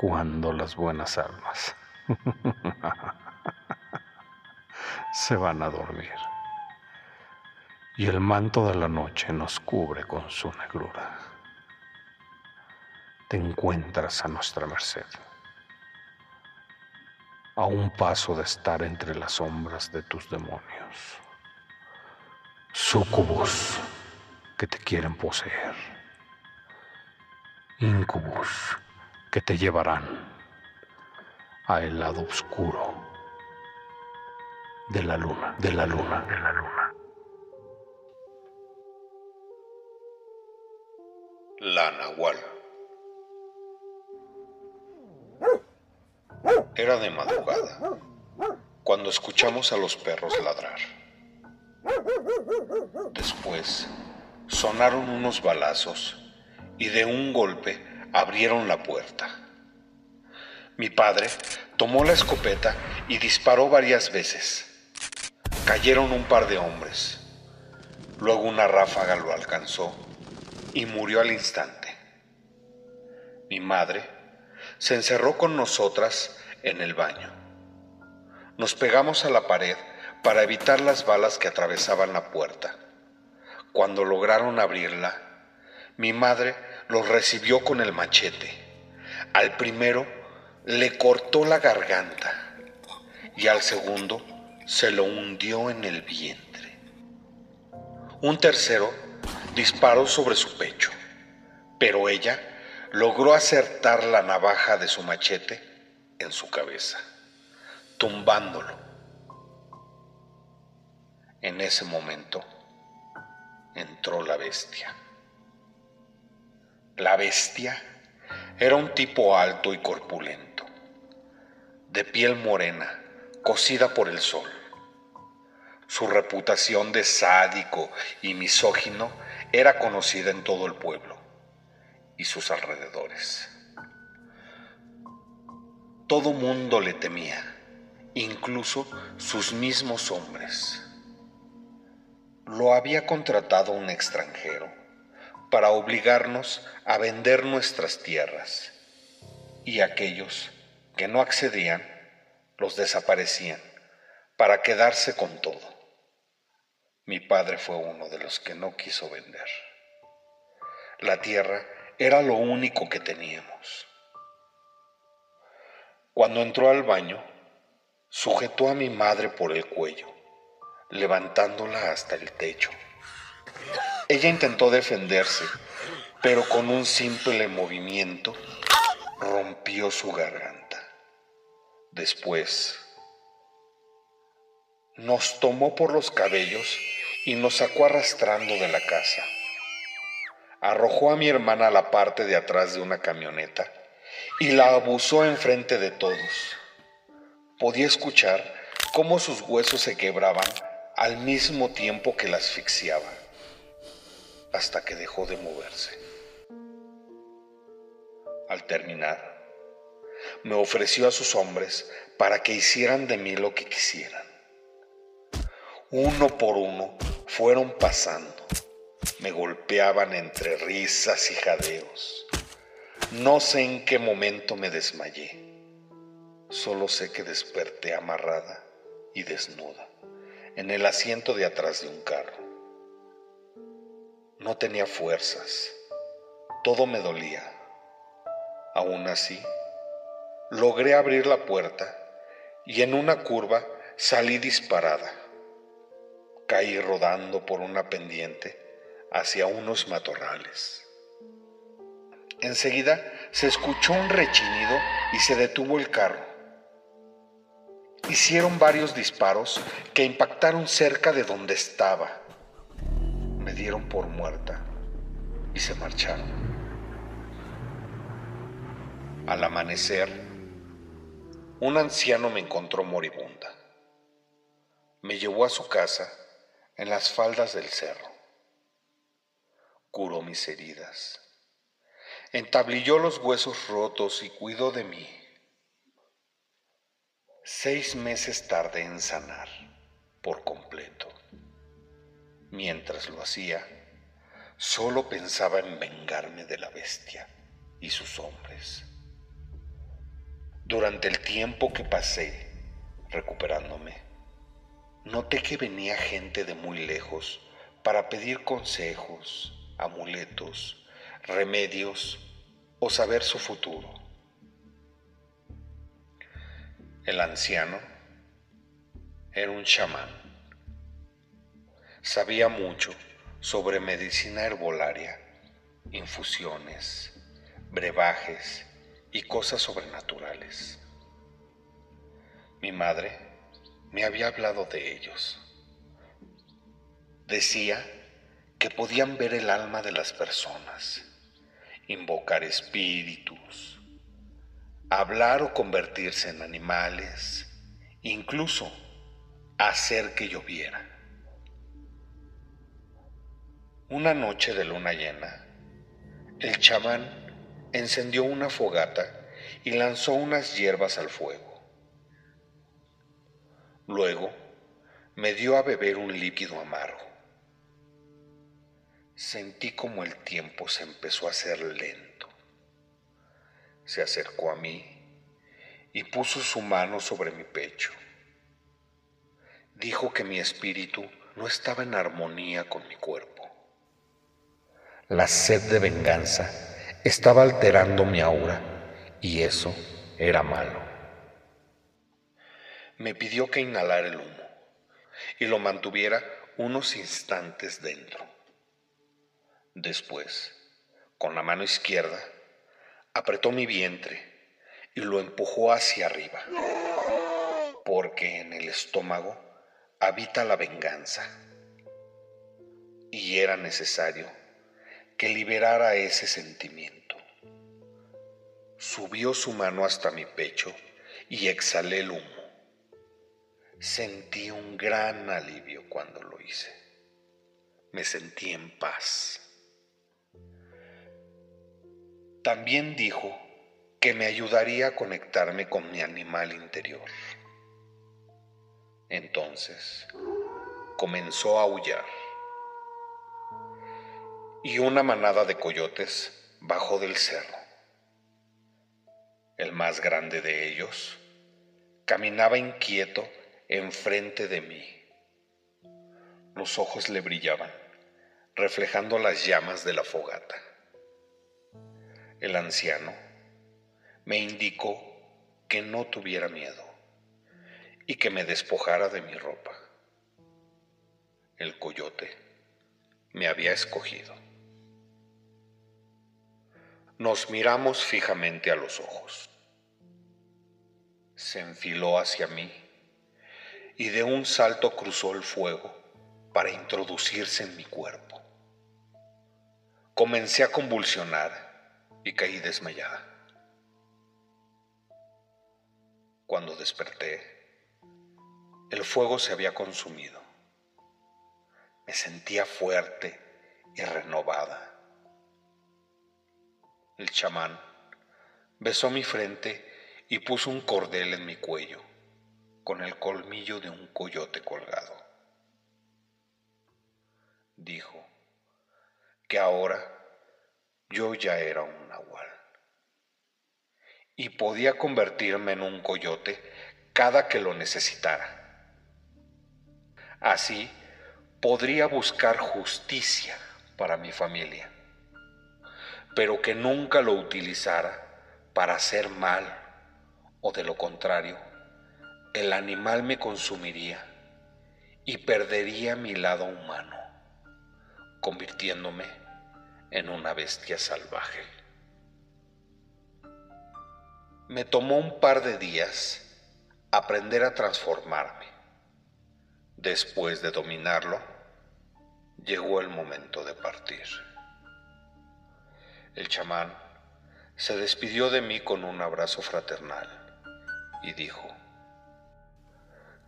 cuando las buenas almas se van a dormir. Y el manto de la noche nos cubre con su negrura. Te encuentras a nuestra merced, a un paso de estar entre las sombras de tus demonios, sucubus que te quieren poseer, incubus que te llevarán a el lado oscuro de la luna, de la luna, de la luna. La Nahual. Era de madrugada cuando escuchamos a los perros ladrar. Después sonaron unos balazos y de un golpe abrieron la puerta. Mi padre tomó la escopeta y disparó varias veces. Cayeron un par de hombres. Luego una ráfaga lo alcanzó y murió al instante. Mi madre se encerró con nosotras en el baño. Nos pegamos a la pared para evitar las balas que atravesaban la puerta. Cuando lograron abrirla, mi madre los recibió con el machete. Al primero le cortó la garganta y al segundo se lo hundió en el vientre. Un tercero disparó sobre su pecho, pero ella logró acertar la navaja de su machete en su cabeza, tumbándolo. En ese momento entró la bestia. La bestia era un tipo alto y corpulento, de piel morena, cocida por el sol. Su reputación de sádico y misógino era conocida en todo el pueblo y sus alrededores. Todo mundo le temía, incluso sus mismos hombres. Lo había contratado un extranjero para obligarnos a vender nuestras tierras y aquellos que no accedían los desaparecían para quedarse con todo. Mi padre fue uno de los que no quiso vender. La tierra era lo único que teníamos. Cuando entró al baño, sujetó a mi madre por el cuello, levantándola hasta el techo. Ella intentó defenderse, pero con un simple movimiento rompió su garganta. Después nos tomó por los cabellos y nos sacó arrastrando de la casa. Arrojó a mi hermana a la parte de atrás de una camioneta y la abusó enfrente de todos. Podía escuchar cómo sus huesos se quebraban al mismo tiempo que la asfixiaba hasta que dejó de moverse. Al terminar, me ofreció a sus hombres para que hicieran de mí lo que quisieran. Uno por uno fueron pasando, me golpeaban entre risas y jadeos. No sé en qué momento me desmayé, solo sé que desperté amarrada y desnuda en el asiento de atrás de un carro. No tenía fuerzas. Todo me dolía. Aún así, logré abrir la puerta y en una curva salí disparada. Caí rodando por una pendiente hacia unos matorrales. Enseguida se escuchó un rechinido y se detuvo el carro. Hicieron varios disparos que impactaron cerca de donde estaba dieron por muerta y se marcharon. Al amanecer, un anciano me encontró moribunda. Me llevó a su casa en las faldas del cerro. Curó mis heridas. Entablilló los huesos rotos y cuidó de mí. Seis meses tardé en sanar por completo. Mientras lo hacía, solo pensaba en vengarme de la bestia y sus hombres. Durante el tiempo que pasé recuperándome, noté que venía gente de muy lejos para pedir consejos, amuletos, remedios o saber su futuro. El anciano era un chamán. Sabía mucho sobre medicina herbolaria, infusiones, brebajes y cosas sobrenaturales. Mi madre me había hablado de ellos. Decía que podían ver el alma de las personas, invocar espíritus, hablar o convertirse en animales, incluso hacer que lloviera. Una noche de luna llena, el chamán encendió una fogata y lanzó unas hierbas al fuego. Luego me dio a beber un líquido amargo. Sentí como el tiempo se empezó a hacer lento. Se acercó a mí y puso su mano sobre mi pecho. Dijo que mi espíritu no estaba en armonía con mi cuerpo. La sed de venganza estaba alterando mi aura y eso era malo. Me pidió que inhalara el humo y lo mantuviera unos instantes dentro. Después, con la mano izquierda, apretó mi vientre y lo empujó hacia arriba, porque en el estómago habita la venganza. Y era necesario que liberara ese sentimiento. Subió su mano hasta mi pecho y exhalé el humo. Sentí un gran alivio cuando lo hice. Me sentí en paz. También dijo que me ayudaría a conectarme con mi animal interior. Entonces comenzó a aullar y una manada de coyotes bajó del cerro. El más grande de ellos caminaba inquieto enfrente de mí. Los ojos le brillaban, reflejando las llamas de la fogata. El anciano me indicó que no tuviera miedo y que me despojara de mi ropa. El coyote me había escogido. Nos miramos fijamente a los ojos. Se enfiló hacia mí y de un salto cruzó el fuego para introducirse en mi cuerpo. Comencé a convulsionar y caí desmayada. Cuando desperté, el fuego se había consumido. Me sentía fuerte y renovada. El chamán besó mi frente y puso un cordel en mi cuello con el colmillo de un coyote colgado. Dijo que ahora yo ya era un nahual y podía convertirme en un coyote cada que lo necesitara. Así podría buscar justicia para mi familia, pero que nunca lo utilizara para hacer mal o de lo contrario, el animal me consumiría y perdería mi lado humano, convirtiéndome en una bestia salvaje. Me tomó un par de días aprender a transformarme Después de dominarlo, llegó el momento de partir. El chamán se despidió de mí con un abrazo fraternal y dijo,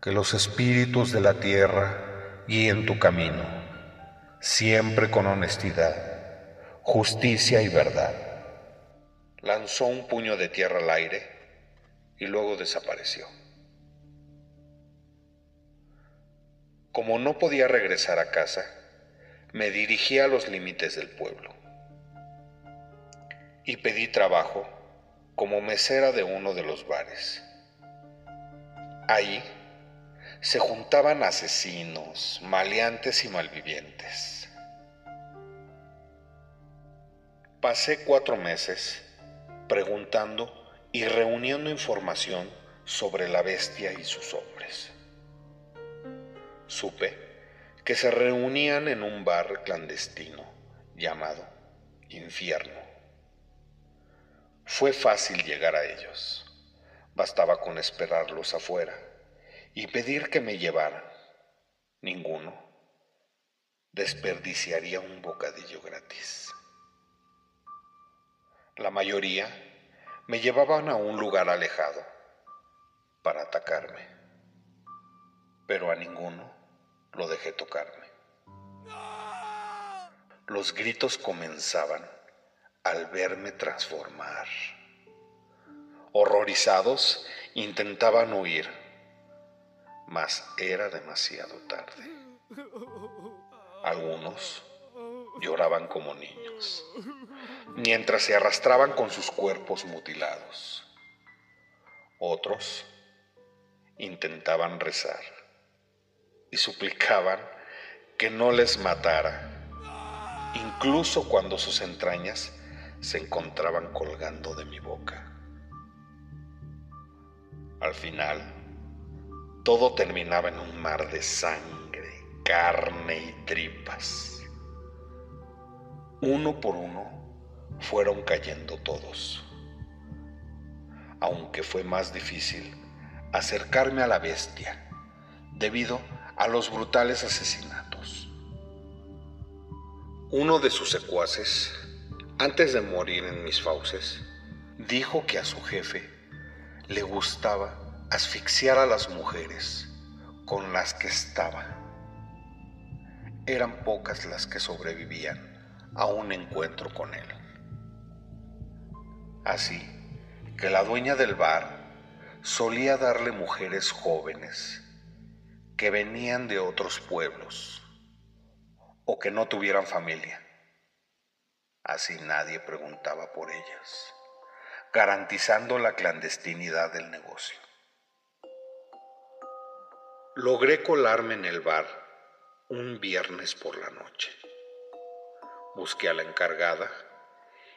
que los espíritus de la tierra guíen tu camino, siempre con honestidad, justicia y verdad. Lanzó un puño de tierra al aire y luego desapareció. Como no podía regresar a casa, me dirigí a los límites del pueblo y pedí trabajo como mesera de uno de los bares. Ahí se juntaban asesinos, maleantes y malvivientes. Pasé cuatro meses preguntando y reuniendo información sobre la bestia y sus hombres. Supe que se reunían en un bar clandestino llamado Infierno. Fue fácil llegar a ellos. Bastaba con esperarlos afuera y pedir que me llevaran. Ninguno desperdiciaría un bocadillo gratis. La mayoría me llevaban a un lugar alejado para atacarme, pero a ninguno lo dejé tocarme. Los gritos comenzaban al verme transformar. Horrorizados, intentaban huir, mas era demasiado tarde. Algunos lloraban como niños, mientras se arrastraban con sus cuerpos mutilados. Otros intentaban rezar y suplicaban que no les matara, incluso cuando sus entrañas se encontraban colgando de mi boca. Al final, todo terminaba en un mar de sangre, carne y tripas. Uno por uno fueron cayendo todos, aunque fue más difícil acercarme a la bestia debido a los brutales asesinatos. Uno de sus secuaces antes de morir en mis fauces, dijo que a su jefe le gustaba asfixiar a las mujeres con las que estaba. Eran pocas las que sobrevivían a un encuentro con él. Así que la dueña del bar solía darle mujeres jóvenes que venían de otros pueblos o que no tuvieran familia Así nadie preguntaba por ellas, garantizando la clandestinidad del negocio. Logré colarme en el bar un viernes por la noche. Busqué a la encargada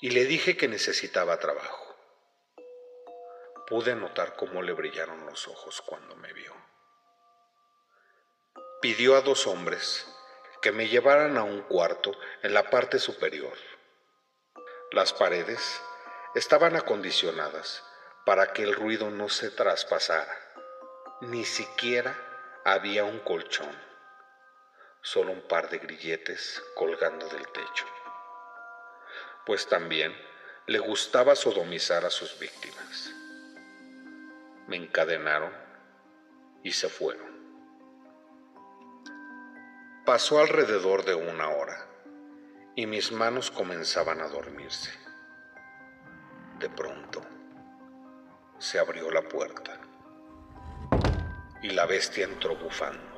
y le dije que necesitaba trabajo. Pude notar cómo le brillaron los ojos cuando me vio. Pidió a dos hombres que me llevaran a un cuarto en la parte superior las paredes estaban acondicionadas para que el ruido no se traspasara. Ni siquiera había un colchón, solo un par de grilletes colgando del techo. Pues también le gustaba sodomizar a sus víctimas. Me encadenaron y se fueron. Pasó alrededor de una hora y mis manos comenzaban a dormirse. De pronto se abrió la puerta y la bestia entró bufando.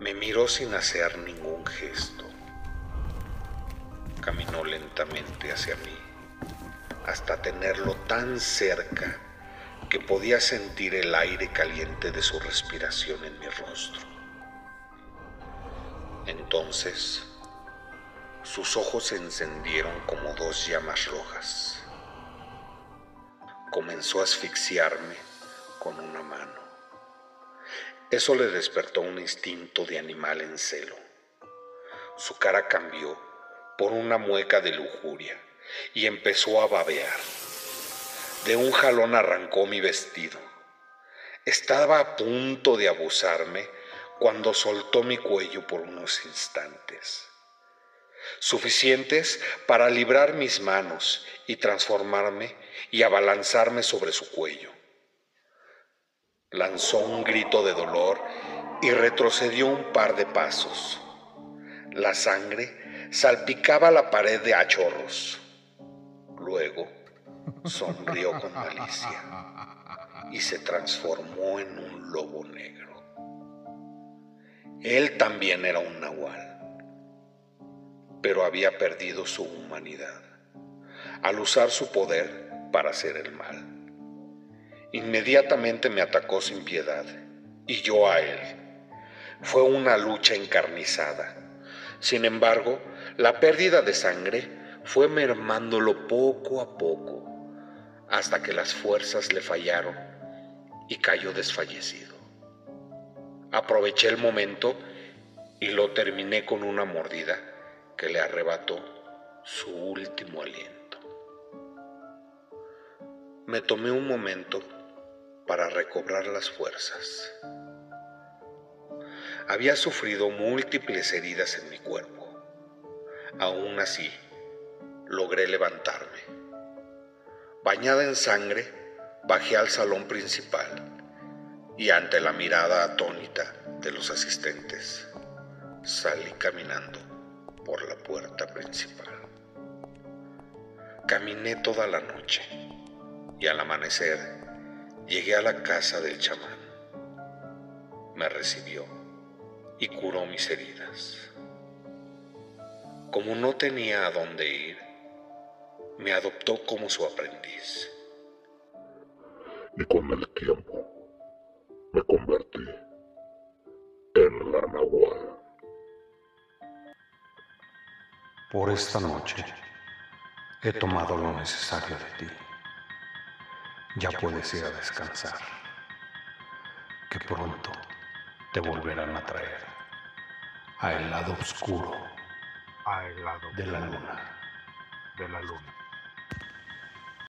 Me miró sin hacer ningún gesto. Caminó lentamente hacia mí hasta tenerlo tan cerca que podía sentir el aire caliente de su respiración en mi rostro. Entonces sus ojos se encendieron como dos llamas rojas. Comenzó a asfixiarme con una mano. Eso le despertó un instinto de animal en celo. Su cara cambió por una mueca de lujuria y empezó a babear. De un jalón arrancó mi vestido. Estaba a punto de abusarme cuando soltó mi cuello por unos instantes suficientes para librar mis manos y transformarme y abalanzarme sobre su cuello. Lanzó un grito de dolor y retrocedió un par de pasos. La sangre salpicaba la pared de achorros. Luego sonrió con malicia y se transformó en un lobo negro. Él también era un nahual pero había perdido su humanidad. al usar su poder para hacer el mal. Inmediatamente me atacó sin piedad y yo a él. Fue una lucha encarnizada. Sin embargo, la pérdida de sangre fue mermándolo poco a poco hasta que las fuerzas le fallaron y cayó desfallecido. Aproveché el momento y lo terminé con una mordida que le arrebató su último aliento. Me tomé un momento para recobrar las fuerzas. Había sufrido múltiples heridas en mi cuerpo. Aún así, logré levantarme. Bañada en sangre, bajé al salón principal y ante la mirada atónita de los asistentes, salí caminando por la puerta principal. Caminé toda la noche y al amanecer llegué a la casa del chamán. Me recibió y curó mis heridas. Como no tenía a dónde ir, me adoptó como su aprendiz. Y con el tiempo me convertí en la Nahual. Por esta noche he tomado lo necesario de ti. Ya puedes ir a descansar, que pronto te volverán a traer a el lado oscuro de la luna. de la luna.